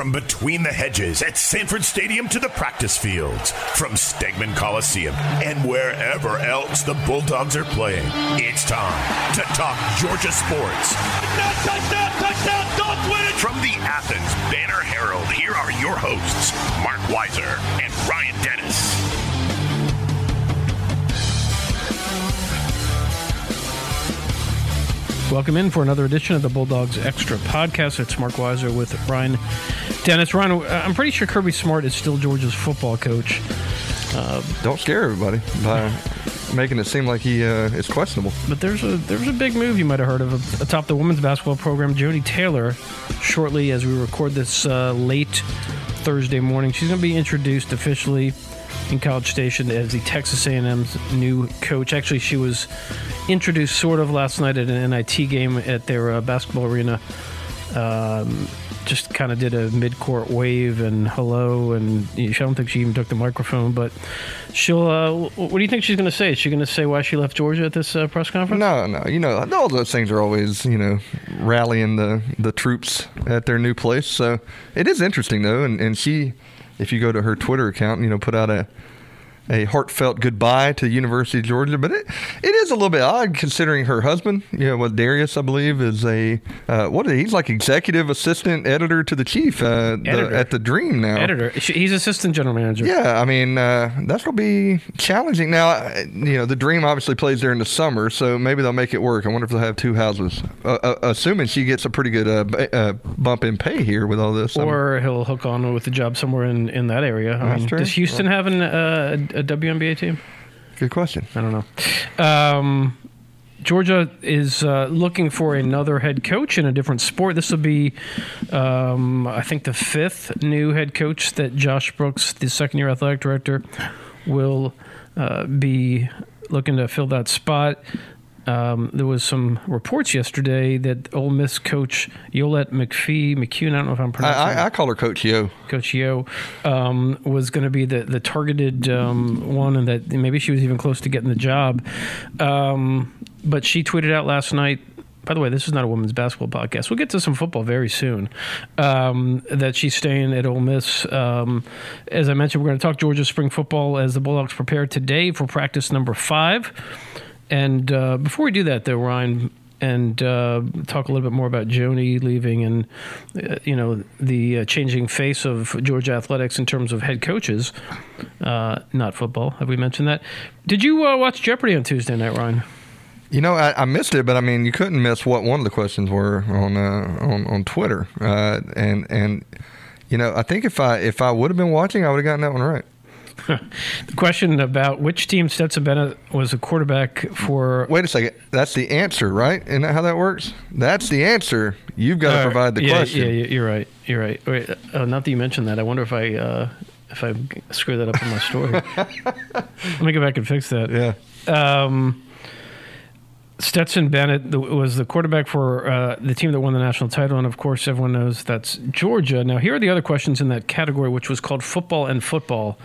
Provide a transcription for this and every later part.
From between the hedges at Sanford Stadium to the practice fields, from Stegeman Coliseum and wherever else the Bulldogs are playing, it's time to talk Georgia sports. Touchdown, touchdown, Dogs win it! From the Athens Banner Herald, here are your hosts, Marc Weiszer and Ryan Dennis. Welcome in for another edition of the Bulldogs Extra Podcast. It's Marc Weiszer with Ryan Dennis. Ryan, I'm pretty sure Kirby Smart is still Georgia's football coach. Don't scare everybody by making it seem like he uh, is questionable. But there's a there's a big move you might have heard of atop the women's basketball program. Joni Taylor, shortly as we record this uh, late Thursday morning, she's going to be introduced officially in College Station as the Texas A&M's new coach. Actually, she was introduced sort of last night at an NIT game at their uh, basketball arena. Um, just kind of did a mid-court wave and hello, and I don't think she even took the microphone. But she'll. Uh, what do you think she's going to say? Is she going to say why she left Georgia at this uh, press conference? No, no, you know, all those things are always, you know, rallying the, the troops at their new place. So it is interesting, though. And, and she, if you go to her Twitter account, you know, put out a a heartfelt goodbye to the University of Georgia. But it, it is a little bit odd considering her husband, you know, what Darius, I believe, is a, uh, what is he? He's like executive assistant editor to the chief uh, the, at the Dream now. Editor. He's assistant general manager. Yeah, I mean uh, that's gonna be challenging. Now, you know, the Dream obviously plays there in the summer, so maybe they'll make it work. I wonder if they'll have two houses. Uh, uh, assuming she gets a pretty good uh, uh, bump in pay here with all this. Or he'll hook on with a job somewhere in, in that area. I mean, does Houston have an, uh, a WNBA team? good question. I don't know. Um, Georgia is uh, looking for another head coach in a different sport. This will be, um, I think, the fifth new head coach that Josh Brooks, the second year athletic director, will uh, be looking to fill that spot. Um, there was some reports yesterday that Ole Miss coach Yolett McPhee, McCune, I don't know if I'm I, pronouncing I, I call her Coach Yo. Coach Yo um, was going to be the the targeted um, one, and that maybe she was even close to getting the job. Um, but she tweeted out last night. By the way, this is not a women's basketball podcast. We'll get to some football very soon. Um, that she's staying at Ole Miss. Um, as I mentioned, we're going to talk Georgia spring football as the Bulldogs prepare today for practice number five. And uh, before we do that, though, Ryan, and uh, talk a little bit more about Joni leaving and uh, you know the uh, changing face of Georgia athletics in terms of head coaches, uh, not football. Have we mentioned that? Did you uh, watch Jeopardy on Tuesday night, Ryan? You know, I, I missed it, but I mean, you couldn't miss what one of the questions were on uh, on on Twitter, and and you know, I think if I if I would have been watching, I would have gotten that one right. The question about which team Stetson Bennett was a quarterback for. Wait a second, that's the answer, right? Isn't that how that works? That's the answer. You've got to provide the yeah, question. Yeah, you're right. You're right. Wait, uh, not that you mentioned that. I wonder if I uh, if I screwed that up in my story. Let me go back and fix that. Yeah. Um, Stetson Bennett was the quarterback for uh, the team that won the national title, and of course, everyone knows that's Georgia. Now, here are the other questions in that category, which was called football and football.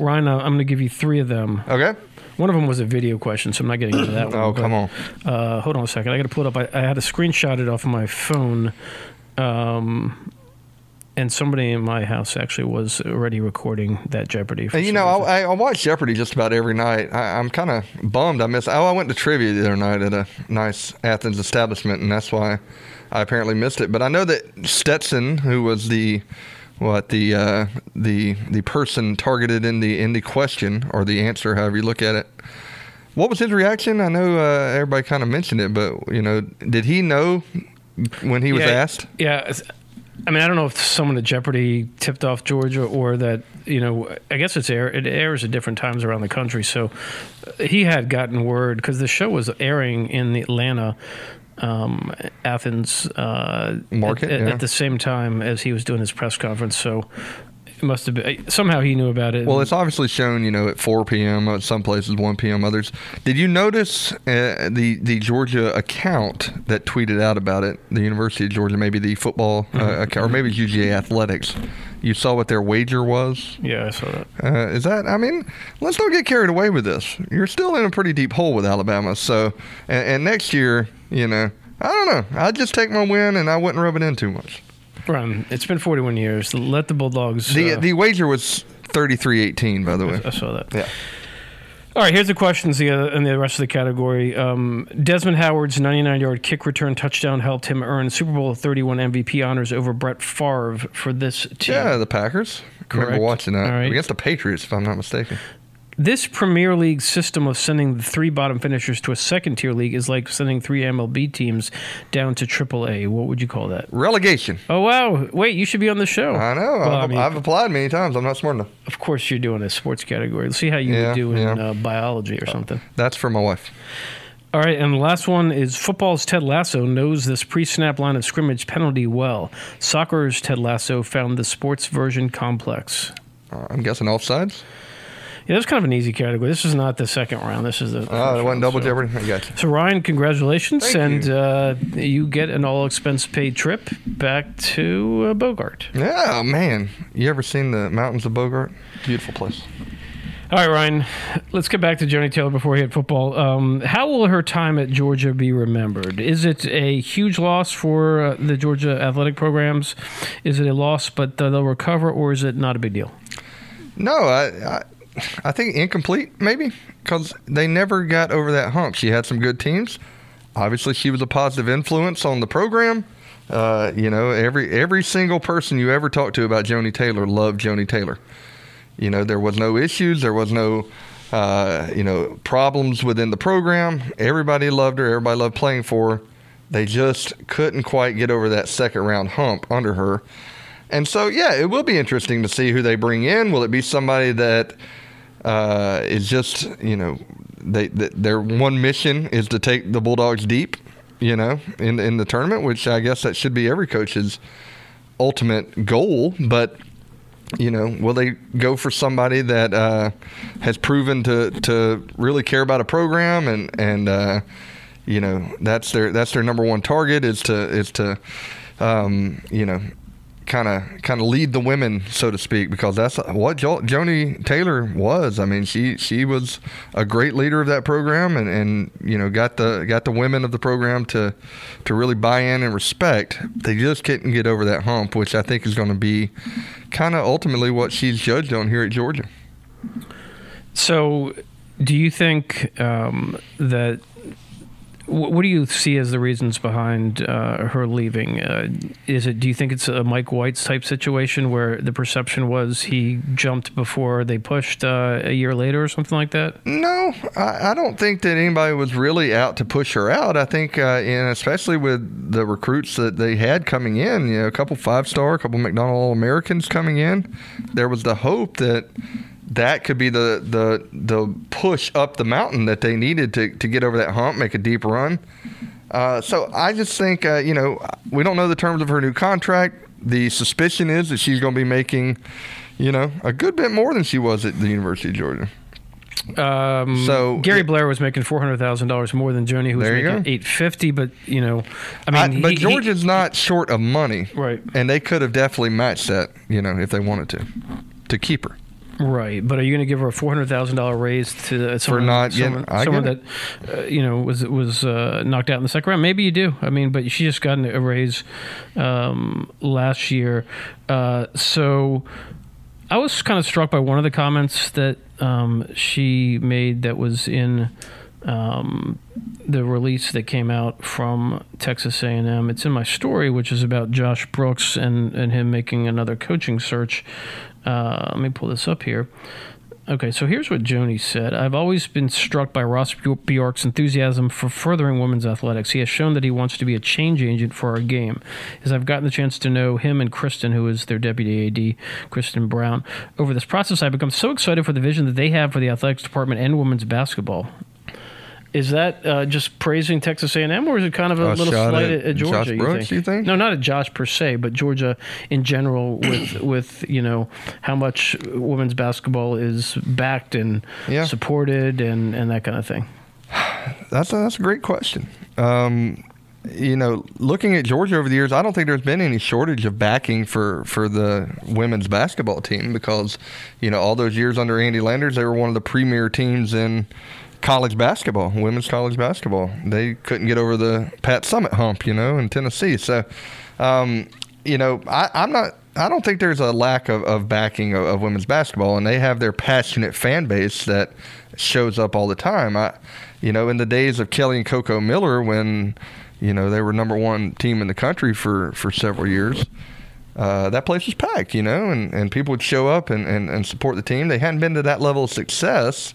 Ryan, I'm going to give you three of them. Okay. One of them was a video question, so I'm not getting into that one. Oh, come on. Uh, hold on a second. I got to pull it up. I, I had to screenshot it off of my phone. Um, and somebody in my house actually was already recording that Jeopardy. For And you know. I, I watch Jeopardy just about every night. I, I'm kind of bummed I missed. Oh, I went to trivia the other night at a nice Athens establishment, and that's why I apparently missed it. But I know that Stetson, who was the what the uh, the the person targeted in the in the question or the answer, however you look at it. What was his reaction? I know uh, everybody kind of mentioned it, but you know, did he know when he was Yeah, asked? Yeah. I mean, I don't know if someone at Jeopardy tipped off Georgia or that, you know, I guess it's air, it airs at different times around the country. So he had gotten word because the show was airing in the Atlanta, um, Athens uh, Market, at, at- yeah. at the same time as he was doing his press conference. So it must have been somehow he knew about it. Well, it's obviously shown, you know, at 4 p.m. At some places, 1 p.m. Others. Did you notice uh, the the Georgia account that tweeted out about it? The University of Georgia, maybe the football uh, account, or maybe it's UGA athletics. You saw what their wager was. yeah, I saw that. Uh, is that? I mean, let's not get carried away with this. You're still in a pretty deep hole with Alabama. So, and, and next year, you know, I don't know. I'd just take my win, and I wouldn't rub it in too much. Run. It's been 41 years. Let the Bulldogs. The uh, the wager was 33-18, by the way. I saw that. Yeah. All right, here's the questions the, in the rest of the category. Um, Desmond Howard's 99 yard kick return touchdown helped him earn Super Bowl 31 MVP honors over Brett Favre for this team. Yeah, the Packers. Correct. Remember watching that All right. against the Patriots, if I'm not mistaken. This Premier League system of sending the three bottom finishers to a second tier league is like sending three MLB teams down to AAA. What would you call that? Relegation. Oh, wow. Wait, you should be on the show. I know. Well, I've, I mean, I've applied many times. I'm not smart enough. of course, you're doing a sports category. Let's see how you Yeah, would do in yeah. uh, biology or something. That's for my wife. All right, and the last one is football's Ted Lasso knows this pre-snap line of scrimmage penalty well. Soccer's Ted Lasso found the sports version complex. Uh, I'm guessing offsides. Yeah, that's kind of an easy category. This is not the second round. This is the. Oh, it wasn't double so- jeopardy. I got you. So Ryan, congratulations, Thank and you. Uh, you get an all-expense paid trip back to uh, Bogart. Yeah, man. You ever seen the mountains of Bogart? Beautiful place. All right, Ryan, let's get back to Joni Taylor before we hit football. Um, how will her time at Georgia be remembered? Is it a huge loss for uh, the Georgia athletic programs? Is it a loss, but uh, they'll recover, or is it not a big deal? No, I, I, I think incomplete maybe because they never got over that hump. She had some good teams. Obviously, she was a positive influence on the program. Uh, you know, every every single person you ever talked to about Joni Taylor loved Joni Taylor. You know, there was no issues. There was no, uh, you know, problems within the program. Everybody loved her. Everybody loved playing for her. They just couldn't quite get over that second round hump under her. And so, yeah, it will be interesting to see who they bring in. Will it be somebody that uh, is just, you know, they, th their one mission is to take the Bulldogs deep, you know, in in the tournament, which I guess that should be every coach's ultimate goal. But you know, will they go for somebody that uh, has proven to to really care about a program and and uh, you know that's their that's their number one target is to is to um, you know kind of kind of lead the women so to speak because that's what jo- Joni Taylor was. I mean, she she was a great leader of that program and and you know got the got the women of the program to to really buy in and respect. They just couldn't get over that hump, which I think is going to be kind of ultimately what she's judged on here at Georgia. So, do you think um, that? Wh- What do you see as the reasons behind uh, her leaving? Uh, is it? Do you think it's a Mike White's type situation where the perception was he jumped before they pushed uh, a year later or something like that? No, I, I don't think that anybody was really out to push her out. I think, uh, and especially with the recruits that they had coming in, you know, a couple five star, a couple McDonald All Americans coming in, there was the hope that that could be the, the the push up the mountain that they needed to, to get over that hump, make a deep run. Uh, so I just think, uh, you know, we don't know the terms of her new contract. The suspicion is that she's going to be making, you know, a good bit more than she was at the University of Georgia. Um, So- Gary Blair was making four hundred thousand dollars more than Joni, who was making eight fifty. But you know, I I- mean, but he- he- Georgia's not short of money, Right. And they could have definitely matched that, you know, if they wanted to, to keep her. Right, but are you going to give her a four hundred thousand dollar raise to uh, someone, not someone, I someone that uh, you know was was uh, knocked out in the second round? Maybe you do. I mean, but she just got a raise um, last year, uh, so I was kind of struck by one of the comments that um, she made that was in um, the release that came out from Texas A&M. It's in my story, which is about Josh Brooks and, and him making another coaching search. Uh, let me pull this up here. Okay, so here's what Joni said. I've always been struck by Ross Bjork's enthusiasm for furthering women's athletics. He has shown that he wants to be a change agent for our game. As I've gotten the chance to know him and Kristen, who is their deputy AD, Kristen Brown, over this process, I've become so excited for the vision that they have for the athletics department and women's basketball. Is that uh, just praising Texas A&M, or is it kind of a A little slight at at, Georgia? Brooks, you think? No, not at Josh per se, but Georgia in general, with with you know how much women's basketball is backed and Yeah. supported and and that kind of thing. That's a, that's a great question. Um, you know, looking at Georgia over the years, I don't think there's been any shortage of backing for, for the women's basketball team because, you know, all those years under Andy Landers, they were one of the premier teams in college basketball, women's college basketball. They couldn't get over the Pat Summitt hump, you know, in Tennessee. So, um, you know, I, I'm not. I don't think there's a lack of, of backing of, of women's basketball, and they have their passionate fan base that shows up all the time. I, you know, in the days of Kelly and Coco Miller, when you know they were number one team in the country for for several years. Uh, that place was packed, you know, and, and people would show up and, and, and support the team. They hadn't been to that level of success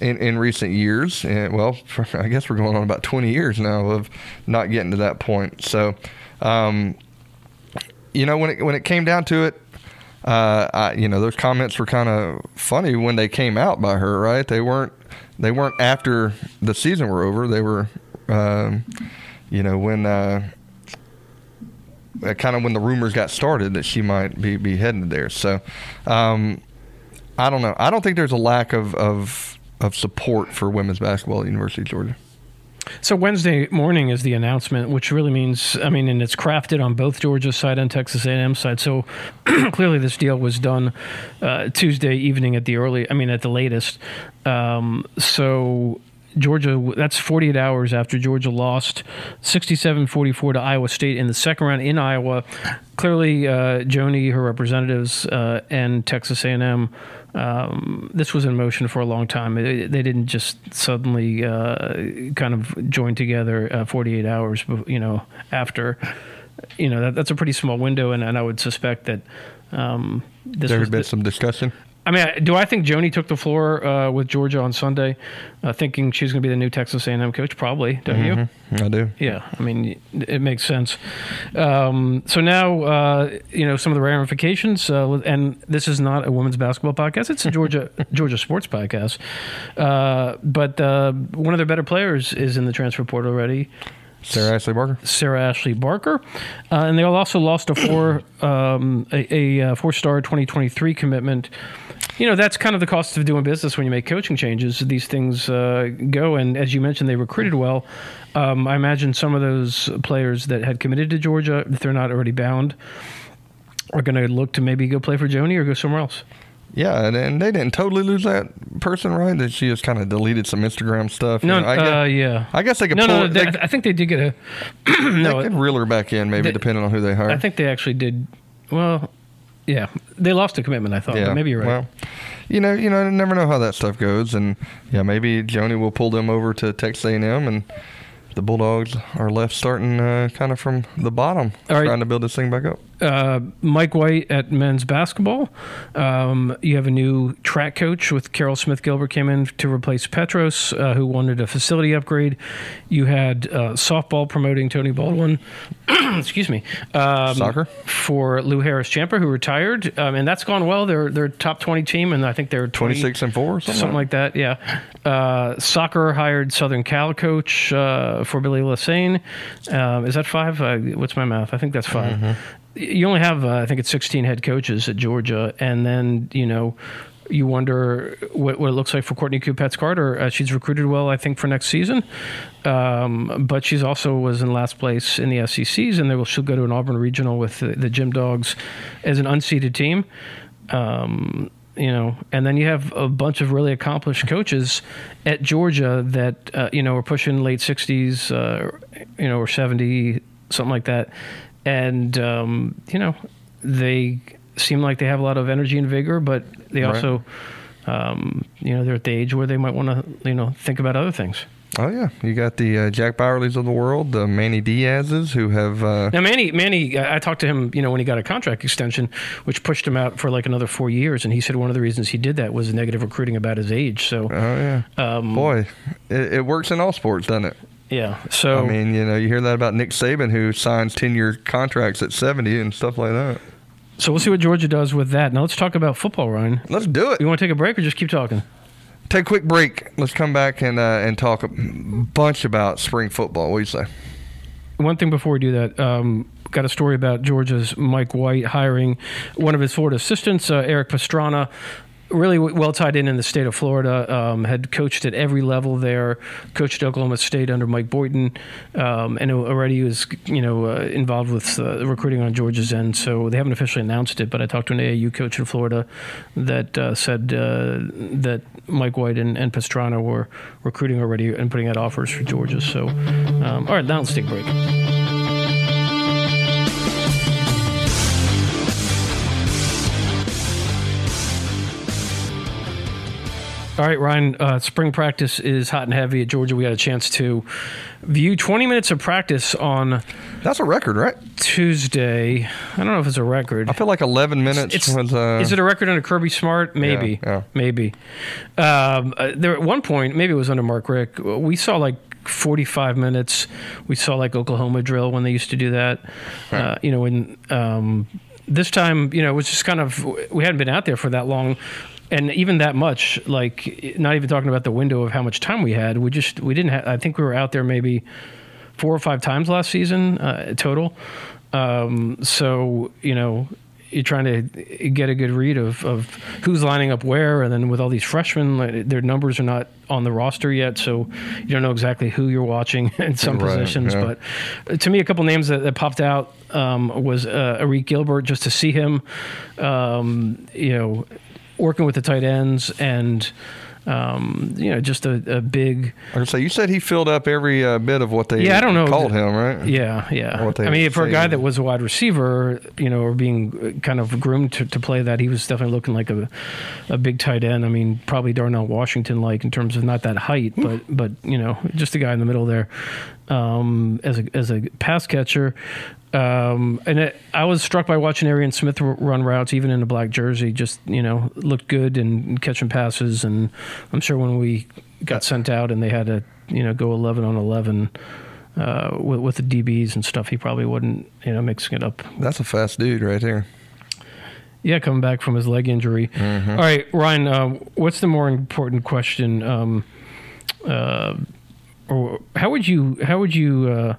in, in recent years. And, well, for, I guess we're going on about 20 years now of not getting to that point. So, um, you know, when it when it came down to it, uh, I, you know, those comments were kind of funny when they came out by her. Right? They weren't they weren't after the season were over. They were, um, you know, when. Uh, kind of when the rumors got started that she might be, be heading there. So, um, I don't know. I don't think there's a lack of, of of support for women's basketball at University of Georgia. So Wednesday morning is the announcement, which really means, I mean, and it's crafted on both Georgia's side and Texas A&M side. So clearly, this deal was done uh, Tuesday evening at the early, I mean, at the latest. Um, so Georgia, that's 48 hours after Georgia lost 67 44 to Iowa State in the second round in Iowa. Clearly, uh, Joni, her representatives, uh, and Texas A&M um, this was in motion for a long time. It, they didn't just suddenly uh, kind of join together uh, 48 hours, you know, after. You know, that, that's a pretty small window, and, and I would suspect that um, there had been the, some discussion. I mean, do I think Joni took the floor uh, with Georgia on Sunday, uh, thinking she's going to be the new Texas A&M coach? Probably, don't mm-hmm. you? I do. Yeah, I mean, it makes sense. Um, so now, uh, you know, some of the ramifications, uh, and this is not a women's basketball podcast; it's a Georgia Georgia sports podcast. Uh, but uh, one of their better players is in the transfer portal already. Sarah Ashley Barker. Sarah Ashley Barker, uh, and they also lost a four um, a, a four star 2023 commitment. You know that's kind of the cost of doing business when you make coaching changes. These things uh, go, and as you mentioned, they recruited well. Um, I imagine some of those players that had committed to Georgia, if they're not already bound, are going to look to maybe go play for Joni or go somewhere else. Yeah, and, and, they didn't totally lose that person, right? That she just kind of deleted some Instagram stuff. No, you know, I guess, uh, yeah. I guess they could. No, pull, no, they, I think they did get a. no, they could reel her back in, maybe they, depending on who they hire. I think they actually did. Well, yeah, they lost a commitment. I thought. Yeah, maybe you're right. Well, you know, you know, never know how that stuff goes, and yeah, maybe Joni will pull them over to Texas A&M and the Bulldogs are left starting uh, kind of from the bottom, trying to build this thing back up. Uh, Mike White at men's basketball. Um, you have a new track coach with Caryl Smith Gilbert came in to replace Petros, uh, who wanted a facility upgrade. You had uh, softball promoting Tony Baldwin. excuse me. Um, Soccer for Lu Harris Champer, who retired, um, and that's gone well. They're they're top twenty team, and I think they're 20, 26 and four, something, something like that. Yeah. Uh, soccer hired Southern Cal coach uh, for Billy Lesesne. Um, is that five? Uh, what's my math? I think that's 5 mm-hmm you only have, uh, I think it's 16 head coaches at Georgia, and then you know you wonder what, what, it looks like for Courtney Kupets Carter. Uh, she's recruited well, I think, for next season, um, but she's also was in last place in the SECs, and they will, she'll go to an Auburn regional with the, the Gym Dogs as an unseeded team. Um, you know, and then you have a bunch of really accomplished coaches at Georgia that uh, you know are pushing late 60s, uh, you know, or 70, something like that and um, you know they seem like they have a lot of energy and vigor, but they also, right. um, you know, they're at the age where they might want to, you know, think about other things. Oh yeah, you got the uh, Jack Bauerles of the world, the Manny Diaz's, who have uh... now Manny. Manny, I talked to him, you know, when he got a contract extension, which pushed him out for like another four years, and he said one of the reasons he did that was negative recruiting about his age. So, oh yeah, um, boy, it, it works in all sports, doesn't it? Yeah. So I mean, you know, you hear that about Nick Saban who signs ten year contracts at seventy and stuff like that. So we'll see what Georgia does with that. Now let's talk about football, Ryan. Let's do it. You want to take a break or just keep talking? Take a quick break. Let's come back and uh, and talk a bunch about spring football. What do you say? One thing before we do that, um, got a story about Georgia's Mike White hiring one of his Florida assistants, uh, Erik Pastrana, really well tied in in the state of Florida. Um, had coached at every level there. Coached Oklahoma State under Mike Boynton, um, and already was you know uh, involved with uh, recruiting on Georgia's end. So they haven't officially announced it, but I talked to an AAU coach in Florida that uh, said uh, that Mike White and, and, Pastrana were recruiting already and putting out offers for Georgia. So um, all right, now let's take a break. All right, Ryan. Uh, spring practice is hot and heavy at Georgia. We had a chance to view 20 minutes of practice on That's a record, right? Tuesday. I don't know if it's a record. I feel like 11 minutes It's, was. Uh, is it a record under Kirby Smart? Maybe. yeah. Maybe. Um, uh, there at one point, maybe it was under Mark Richt. We saw like 45 minutes. We saw like Oklahoma drill when they used to do that. Uh, you know, when um, this time, you know, it was just kind of we hadn't been out there for that long. And even that much, like not even talking about the window of how much time we had, we just we didn't. have I think we were out there maybe four or five times last season uh, total. Um, so you know, you're trying to get a good read of, of who's lining up where, and then with all these freshmen, like, their numbers are not on the roster yet, so you don't know exactly who you're watching in some Right, positions. yeah. But to me, a couple names that, that popped out um, was uh, Arik Gilbert, just to see him, um, you know, working with the tight ends and. Um, you know, just a, a big, say, you said he filled up every uh, bit of what they Yeah, I don't know called him, right? Yeah, yeah. I mean, for a guy that was a wide receiver, you know, or being kind of groomed to, to play that, he was definitely looking like a, a big tight end. I mean, probably Darnell Washington like in terms of not that height, but but you know, just a guy in the middle there um, as a as a pass catcher. Um, and it, I was struck by watching Arian Smith r- run routes, even in a black jersey. Just you know, looked good and catching passes. And I'm sure when we got sent out and they had to you know go 11 on 11 uh, with, with the DBs and stuff, he probably wouldn't, you know, mixing it up. That's a fast dude right there. Yeah, coming back from his leg injury. All right, Ryan, uh, what's the more important question? Um, uh, or how would you how would you uh,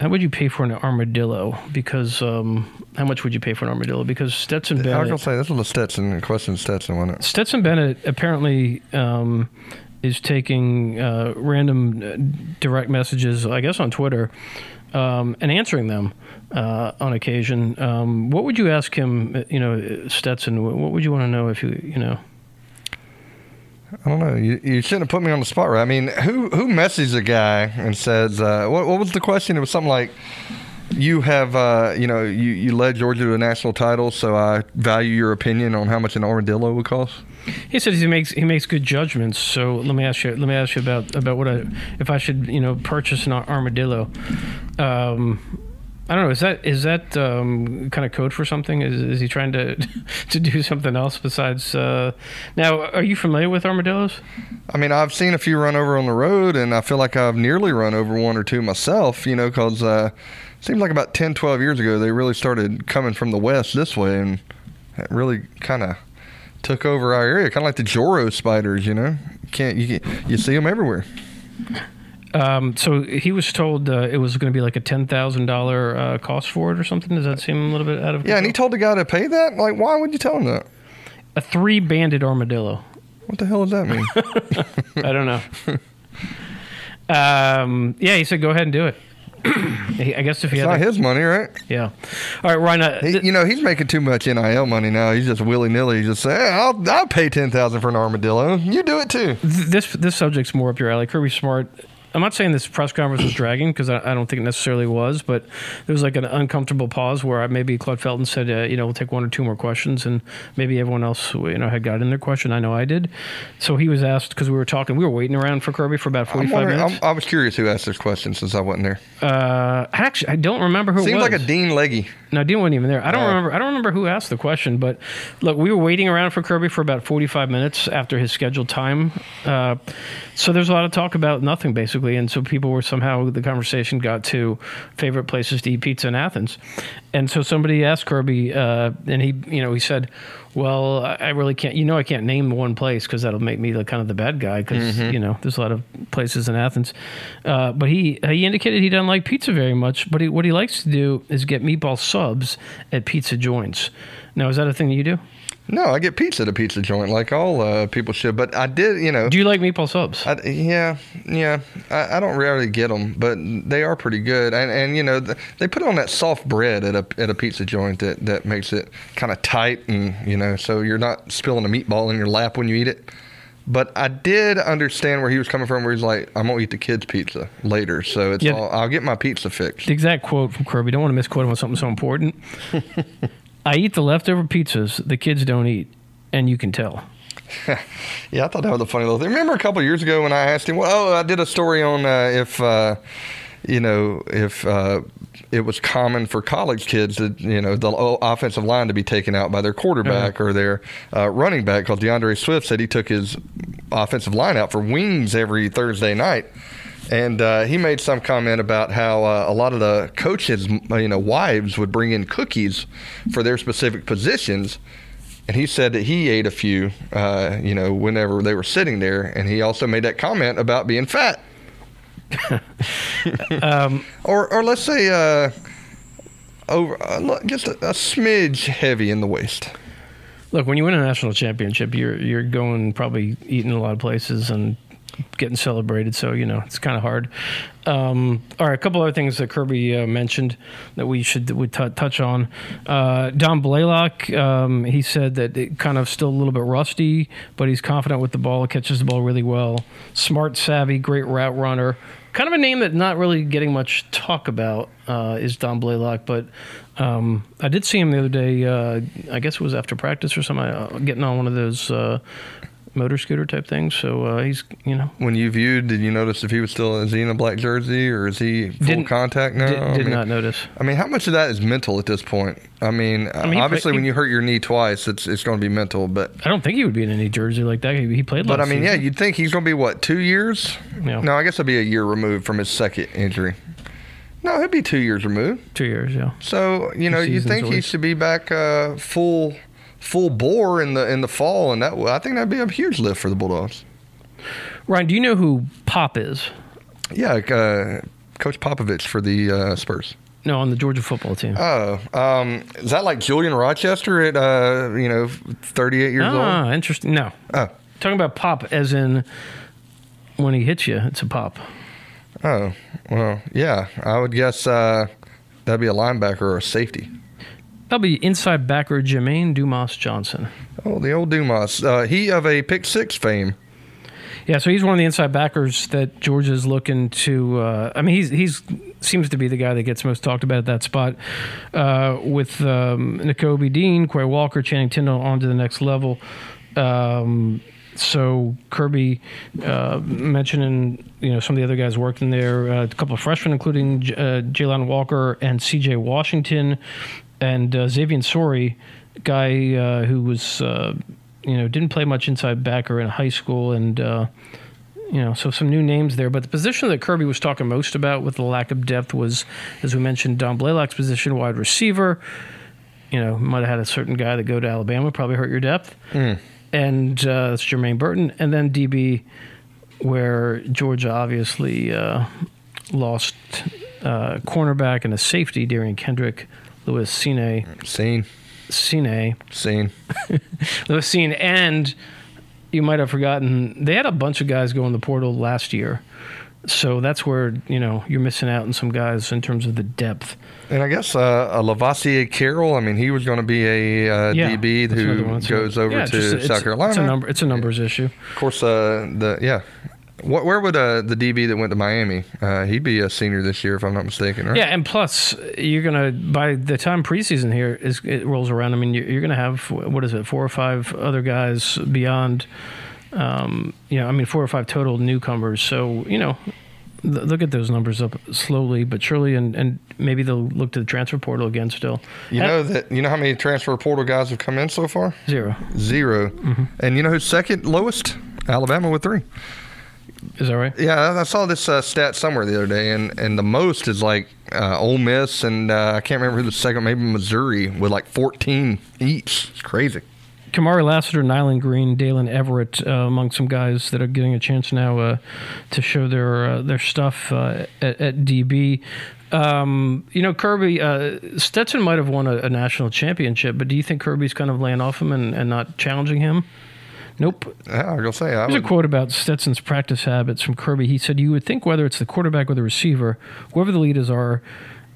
how would you pay for an armadillo? Because um, how much would you pay for an armadillo? Because Stetson Bennett. I was gonna say this was a Stetson question. Stetson wasn't it? Stetson Bennett apparently um, is taking uh, random uh, direct messages, I guess, on Twitter, um, and answering them uh, on occasion. Um, what would you ask him? uh, You know, Stetson. What what would you want to know if you you know? I don't know. You, you shouldn't have put me on the spot, right? I mean, who who messages a guy and says, uh, what, what was the question? It was something like, you have, uh, you know, you, you led Georgia to a national title, so I value your opinion on how much an armadillo would cost. He says he makes he makes good judgments. So let me ask you. Let me ask you about about what I if I should you know purchase an armadillo. Um, I don't know. Is that is that um, kind of code for something? Is, is he trying to to do something else besides? Uh, now, are you familiar with armadillos? I mean, I've seen a few run over on the road, and I feel like I've nearly run over one or two myself, you know, because uh, it seems like about 10, 12 years ago, they really started coming from the west this way, and it really kind of took over our area, kind of like the Joro spiders, you know? Can't, you, you see them everywhere. Um, so he was told uh, it was going to be like a ten thousand dollar uh, cost for it or something. Does that seem a little bit out of Yeah, and he told the guy to pay that? Like, why would you tell him that? a three banded armadillo. What the hell does that mean? I don't know. um, yeah, he said go ahead and do it. I guess if he it's had, not a- his money, right? yeah. All right, Ryan. Uh, He, you know, he's making too much NIL money now. He's just willy nilly. He's just saying, hey, I'll, I'll pay 10000 for an armadillo. You do it too. th- this this subject's more up your alley. Kirby Smart. I'm not saying this press conference was dragging because I, I don't think it necessarily was, but there was like an uncomfortable pause where maybe Claude Felton said, uh, you know, we'll take one or two more questions, and maybe everyone else, you know, had got in their question. I know I did. So he was asked because we were talking, we were waiting around for Kirby for about 45 minutes. I'm, I was curious who asked this question since I wasn't there. uh, actually, I don't remember who. it Seems was. like a Dean Leggy. No, Dean wasn't even there. I don't Oh. remember. I don't remember who asked the question, but look, we were waiting around for Kirby for about forty-five minutes after his scheduled time. Uh, so there's a lot of talk about nothing basically, and so people were somehow the conversation got to favorite places to eat pizza in Athens, and so somebody asked Kirby, uh, and he, you know, he said, "Well, I really can't. You know, I can't name one place because that'll make me the kind of the bad guy because you know there's a lot of places in Athens." Uh, but he he indicated he doesn't like pizza very much, but he, what he likes to do is get meatball subs at pizza joints. Now, is that a thing that you do? No, I get pizza at a pizza joint like all uh, people should. But I did, you know. Do you like meatball subs? I, yeah, yeah. I, I don't rarely get them, but they are pretty good. And and you know th- they put on that soft bread at a at a pizza joint that that makes it kind of tight and you know so you're not spilling a meatball in your lap when you eat it. But I did understand where he was coming from, where he's like, "I'm gonna eat the kids' pizza later, so it's Yeah. all, I'll get my pizza fixed." The exact quote from Kirby. Don't want to misquote him on something so important. I eat the leftover pizzas the kids don't eat, and you can tell. Yeah, I thought that was a funny little thing. Remember a couple of years ago when I asked him? Well, oh, I did a story on uh, if uh, you know if uh, it was common for college kids that you know the offensive line to be taken out by their quarterback or their uh, running back. Because D'Andre Swift said he took his offensive line out for wings every Thursday night. And uh, he made some comment about how uh, a lot of the coaches, you know, wives would bring in cookies for their specific positions, and he said that he ate a few, uh, you know, whenever they were sitting there. And he also made that comment about being fat. um, or, or let's say, uh, over uh, just a, a smidge heavy in the waist. Look, when you win a national championship, you're you're going probably eating a lot of places and getting celebrated. So you know it's kind of hard. Um, all right, a couple other things that Kirby uh, mentioned that we should we t- touch on. Uh, Dom Blaylock, um, he said that it kind of still a little bit rusty, but he's confident with the ball. Catches the ball really well. Smart, savvy, great route runner. Kind of a name that not really getting much talk about uh, is Dom Blaylock, but um, I did see him the other day. Uh, I guess it was after practice or something, uh, getting on one of those uh, motor scooter type things. So uh, he's, you know. When you viewed, did you notice if he was still is he in a black jersey or is he full Didn't, contact now? Did, did I mean, not notice. I mean, how much of that is mental at this point? I mean, I mean obviously, he, when you hurt your knee twice, it's it's going to be mental. But I don't think he would be in any jersey like that. He, he played. But I mean, season. yeah, you'd think he's going to be what two years? Yeah. No, I guess it'll be a year removed from his second injury. No, he'll be two years removed. Two years, yeah. So you know, you think he should be back uh, full full bore in the in the fall, and that I think that'd be a huge lift for the Bulldogs. Ryan, do you know who Pop is? Yeah, uh, Coach Popovich for the uh, Spurs. No, on the Georgia football team. Oh, um, is that like Julian Rochester at uh, you know thirty eight years ah, old? Interesting. No, oh. talking about pop as in when he hits you, it's a pop. Oh well, yeah, I would guess uh, that'd be a linebacker or a safety. That'll be inside backer Jamon Dumas Johnson. Oh, the old Dumas. Uh, he of a pick six fame. Yeah, so he's one of the inside backers that Georgia's looking to. Uh, I mean, he's he's seems to be the guy that gets most talked about at that spot. Uh, with um, Nakobe Dean, Quay Walker, Channing Tindall on to the next level. Um, so Kirby uh, mentioning you know some of the other guys working there, uh, a couple of freshmen, including J- uh, Jalen Walker and C.J. Washington, and uh, Xavian Sorey, guy uh, who was uh, you know didn't play much inside backer in high school, and uh, you know so some new names there. But the position that Kirby was talking most about with the lack of depth was, as we mentioned, Dom Blaylock's position, wide receiver. You know, might have had a certain guy that go to Alabama, probably hurt your depth, mm. and uh, it's Jermaine Burton, and then DB, where Georgia obviously uh, lost cornerback and a safety, Derion Kendrick Lewis Cine. Cine. Cine. Cine. Lewis Cine. And you might have forgotten, they had a bunch of guys go in the portal last year. So that's where, you know, you're missing out on some guys in terms of the depth. And I guess uh, a Lovasea Carroll, I mean, he was going to be a uh, yeah, DB who goes over yeah, to just, South Carolina. It's a, number, it's a numbers issue. Of course, uh, the yeah, what, where would uh, the DB that went to Miami? Uh, he'd be a senior this year, if I'm not mistaken, right? Yeah, and plus you're gonna by the time preseason here is it rolls around. I mean, you're, you're gonna have what is it, four or five other guys beyond. Um, you know, I mean, four or five total newcomers. So you know, look at those numbers up slowly but surely, and, and maybe they'll look to the transfer portal again still. You know that you know how many transfer portal guys have come in so far? Zero. 0 mm-hmm. And you know who's second lowest? Alabama with three. Is that right? Yeah, I saw this uh, stat somewhere the other day, and, and the most is like uh, Ole Miss, and uh, I can't remember who the second, maybe Missouri, with like 14 each. It's crazy. Kamari Lassiter, Nyland Green, Daylen Everett, uh, among some guys that are getting a chance now uh, to show their uh, their stuff uh, at, at, DB. Um, you know, Kirby uh, Stetson might have won a, a, national championship, but do you think Kirby's kind of laying off him and, and not challenging him? Nope. Yeah, I was gonna say. I Here's would... a quote about Stetson's practice habits from Kirby. He said, "You would think whether it's the quarterback or the receiver, whoever the leaders are,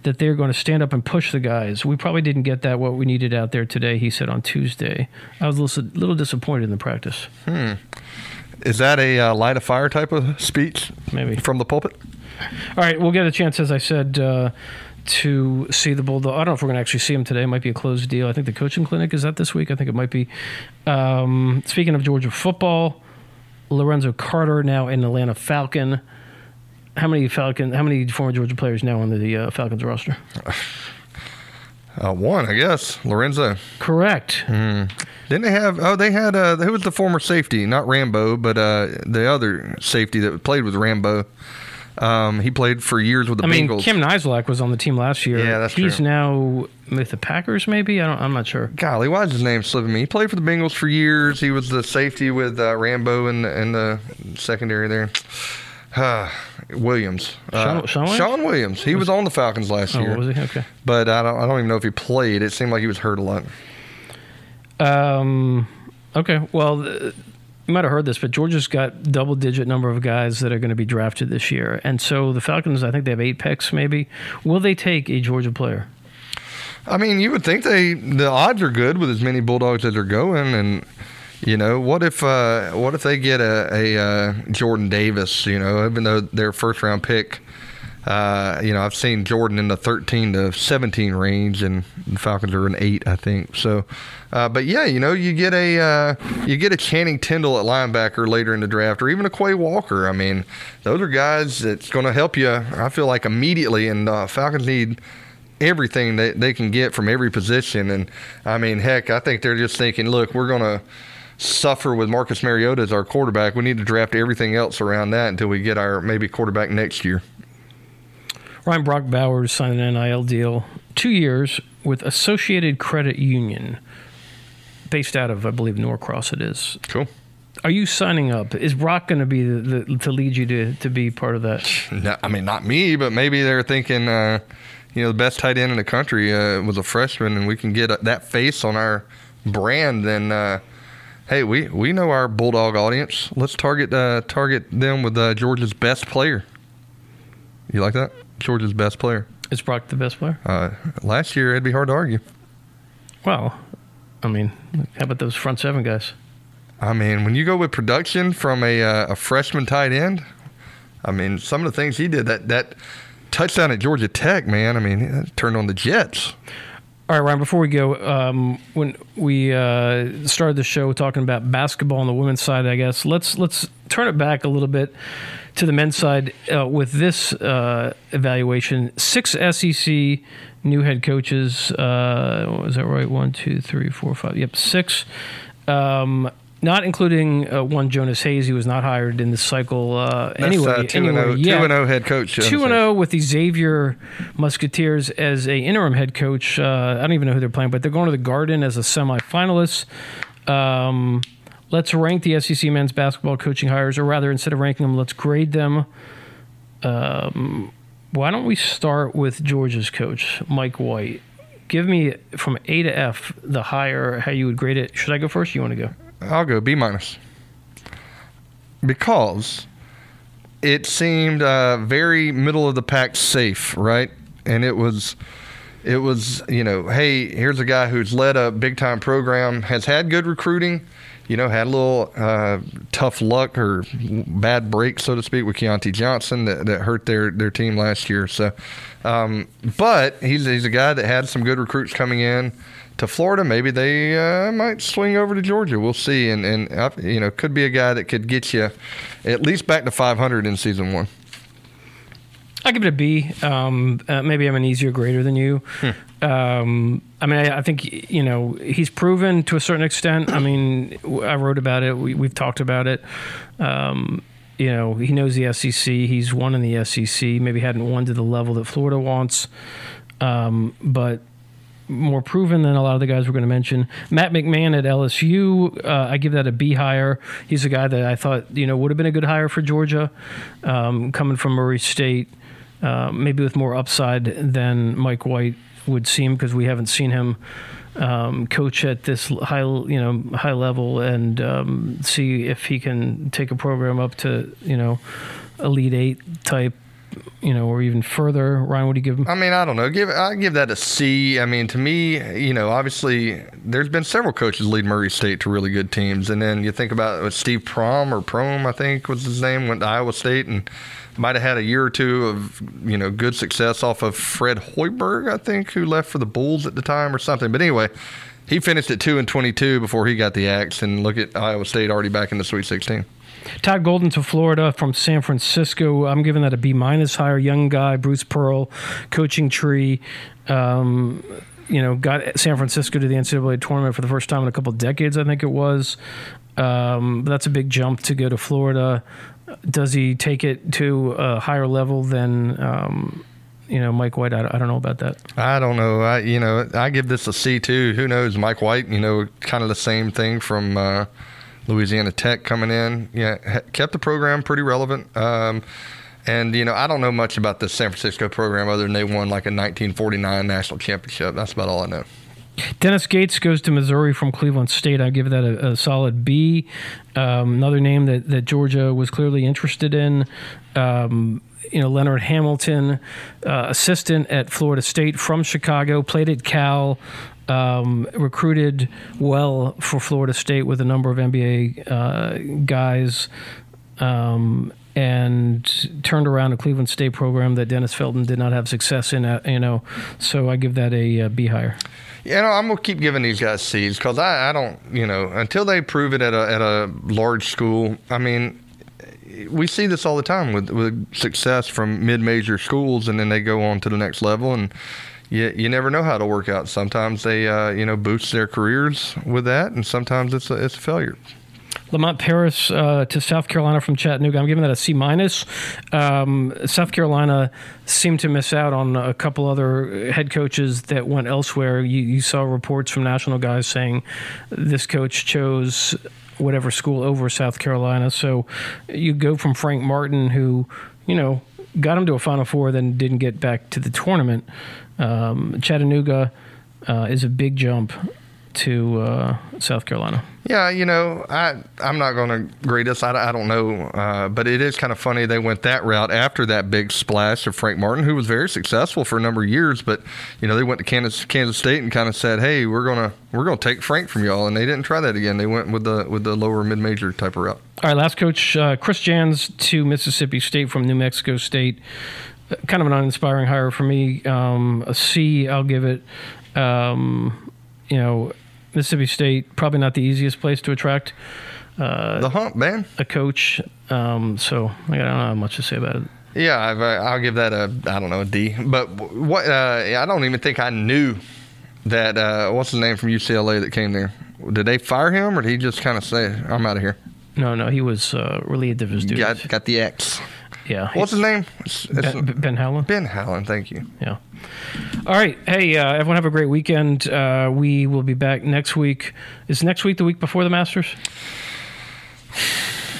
that they're going to stand up and push the guys. We probably didn't get that what we needed out there today." He said on Tuesday. I was a little, little disappointed in the practice. Hmm. Is that a uh, light a fire type of speech? Maybe from the pulpit. All right, we'll get a chance, as I said. Uh, to see the Bulldog. I don't know if we're going to actually see him today. It might be a closed deal. I think the coaching clinic is that this week. I think it might be. Um, speaking of Georgia football, Lorenzo Carter now in Atlanta Falcon. How many Falcon? How many former Georgia players now on the uh, Falcons roster? Uh, one, I guess. Lorenzo. Correct. Didn't they have? Oh, they had. Uh, who was the former safety? Not Rambo, but uh, the other safety that played with Rambo. Um, he played for years with the I mean, Bengals. Kim Niselak was on the team last year. Yeah, that's He's true. now with the Packers, maybe. I don't. I'm not sure. Golly, why is his name slipping me? He played for the Bengals for years. He was the safety with uh, Rambo in the, in the secondary there. Uh, Williams. Uh, Sean- Shawn Williams? Williams. He was on the Falcons last Oh, year. was he? Okay. But I don't, I don't even know if he played. It seemed like he was hurt a lot. Um, okay. Well, you might have heard this, but Georgia's got double digit number of guys that are going to be drafted this year, and so the Falcons, I think they have eight picks. Maybe will they take a Georgia player? I mean, you would think they the odds are good with as many Bulldogs as are going, and you know what if uh, what if they get a, a uh, Jordan Davis? You know, even though their first round pick, uh, you know, I've seen Jordan in the thirteen to seventeen range, and the Falcons are an eight, I think. So, uh, but yeah, you know, you get a uh, you get a Channing Tindall at linebacker later in the draft, or even a Quay Walker. I mean, those are guys that's going to help you. I feel like immediately, and uh, Falcons need everything that they can get from every position. And I mean, heck, I think they're just thinking, look, we're going to suffer with Marcus Mariota as our quarterback. We need to draft everything else around that until we get our maybe quarterback next year. Ryan Brock Bowers signed an NIL deal, two years with Associated Credit Union, based out of I believe Norcross. It is. Cool. Are you signing up? Is Brock going to be the, the to lead you to to be part of that? No, I mean, not me, but maybe they're thinking, uh, you know, the best tight end in the country uh, was a freshman, and we can get that face on our brand. Then, uh, hey, we we know our bulldog audience. Let's target uh, target them with uh, Georgia's best player. You like that? Georgia's best player. Is Brock the best player? Uh, last year, it'd be hard to argue. Well, I mean, how about those front seven guys? I mean, when you go with production from a, uh, a freshman tight end, I mean, some of the things he did that that touchdown at Georgia Tech, man. I mean, it turned on the Jets. All right, Ryan. Before we go, um, when we uh, started the show talking about basketball on the women's side, I guess let's let's turn it back a little bit to the men's side uh, with this uh, evaluation. Six SEC new head coaches. Uh, was that right? One, two, three, four, five. Yep, six. Um, not including uh, one Jonas Hayes, who was not hired in this cycle uh, anyway. uh, two anyway, and yet. 0 head coach. Two and zero with the Xavier Musketeers as a interim head coach. Uh, I don't even know who they're playing, but they're going to the Garden as a semifinalist. Um, let's rank the SEC men's basketball coaching hires, or rather, instead of ranking them, let's grade them. Um, why don't we start with Georgia's coach, Mike White? Give me from A to F the higher how you would grade it. Should I go first? You want to go? I'll go B minus because it seemed uh, very middle of the pack safe, right? And it was, it was you know, hey, here's a guy who's led a big time program, has had good recruiting, you know, had a little uh, tough luck or bad break, so to speak, with Keontae Johnson that, that hurt their their team last year. So, um, but he's he's a guy that had some good recruits coming in to Florida. Maybe they uh, might swing over to Georgia. We'll see. And and uh, you know, could be a guy that could get you at least back to 500 in season one. I give it a B. Um, uh, maybe I'm an easier grader than you. Um, I mean, I, I think you know he's proven to a certain extent. I mean, I wrote about it. We, we've talked about it. Um, you know, he knows the SEC. He's won in the SEC. Maybe hadn't won to the level that Florida wants, um, but more proven than a lot of the guys we're going to mention. Matt McMahon at LSU, uh, I give that a B hire. He's a guy that I thought you know would have been a good hire for Georgia, um, coming from Murray State, uh, maybe with more upside than Mike White would seem because we haven't seen him um, coach at this high you know high level and um, see if he can take a program up to you know elite eight type you know, or even further. Ryan, what do you give them? I mean, I don't know. Give I give that a C. I mean, to me, you know, obviously there's been several coaches lead Murray State to really good teams, and then you think about Steve Prohm or Prohm, I think was his name, went to Iowa State and might have had a year or two of you know good success off of Fred Hoiberg, I think, who left for the Bulls at the time or something. But anyway, he finished at two and twenty-two before he got the axe, and look at Iowa State already back in the Sweet Sixteen. Todd Golden to Florida from San Francisco. I'm giving that a B minus. Higher young guy, Bruce Pearl, coaching tree. Um, you know, got San Francisco to the NCAA tournament for the first time in a couple decades, I think it was. Um, that's a big jump to go to Florida. Does he take it to a higher level than, um, you know, Mike White? I, I, don't know about that. I don't know. I you know I give this a C too. Who knows? Mike White, you know, kind of the same thing from uh, Louisiana Tech coming in. Yeah, kept the program pretty relevant. Um, and you know, I don't know much about the San Francisco program other than they won like a 1949 national championship. That's about all I know. Dennis Gates goes to Missouri from Cleveland State. I give that a, a solid B. Um, another name that, that Georgia was clearly interested in. Um, you know, Leonard Hamilton, uh, assistant at Florida State from Chicago, played at Cal, um, recruited well for Florida State with a number of NBA uh, guys. Um, and turned around a Cleveland State program that Dennis Felton did not have success in. Uh, you know, so I give that a, a B higher. You know, I'm gonna keep giving these guys C's because I, I don't, you know, until they prove it at a at a large school. I mean, we see this all the time with with success from mid major schools, and then they go on to the next level, and you you never know how to work out. Sometimes they, uh, you know, boost their careers with that, and sometimes it's a, it's a failure. Lamont Paris uh, to South Carolina from Chattanooga. I'm giving that a C minus. Um, South Carolina seemed to miss out on a couple other head coaches that went elsewhere. You, you saw reports from national guys saying this coach chose whatever school over South Carolina. So you go from Frank Martin, who you know got him to a Final Four, then didn't get back to the tournament. Um, Chattanooga uh, is a big jump to uh, South Carolina. Yeah, you know, I I'm not going to grade this. I, I don't know, uh, but it is kind of funny they went that route after that big splash of Frank Martin, who was very successful for a number of years. But you know, they went to Kansas Kansas State and kind of said, "Hey, we're gonna we're gonna take Frank from y'all," and they didn't try that again. They went with the with the lower mid major type of route. All right, last coach uh, Chris Jans to Mississippi State from New Mexico State. Uh, kind of an uninspiring hire for me. Um, a C, I'll give it. Um, you know Mississippi State probably not the easiest place to attract uh, the hump, man. A coach. Um, so I don't know much to say about it. Yeah, i will give that a I don't know a D. But what uh, I don't even think I knew that uh, what's the name from UCLA that came there. Did they fire him or did he just kind of say I'm out of here? No, no, he was uh, relieved of his duties. Got, got the X. Yeah. What's his name? It's, it's ben, ben Howland. Ben Howland. Thank you. Yeah. All right. Hey, uh, everyone, have a great weekend. Uh, we will be back next week. Is next week the week before the Masters?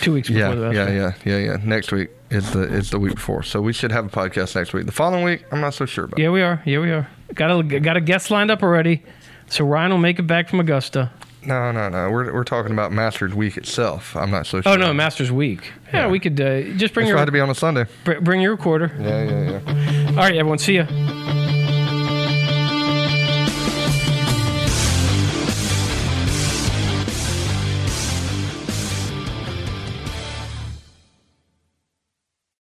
Two weeks before yeah, the Masters. Yeah, yeah, yeah, yeah. Next week is the is the week before, so we should have a podcast next week. The following week, I'm not so sure about. Yeah, we are. Yeah, we are. Got a got a guest lined up already. So Ryan will make it back from Augusta. No, no, no. We're we're talking about Masters Week itself. I'm not so sure. Oh no, Masters Week. Yeah, yeah. we could uh, just bring That's your. Had to be on a Sunday. Br- bring your recorder. Yeah, yeah, yeah. All right, everyone. See ya.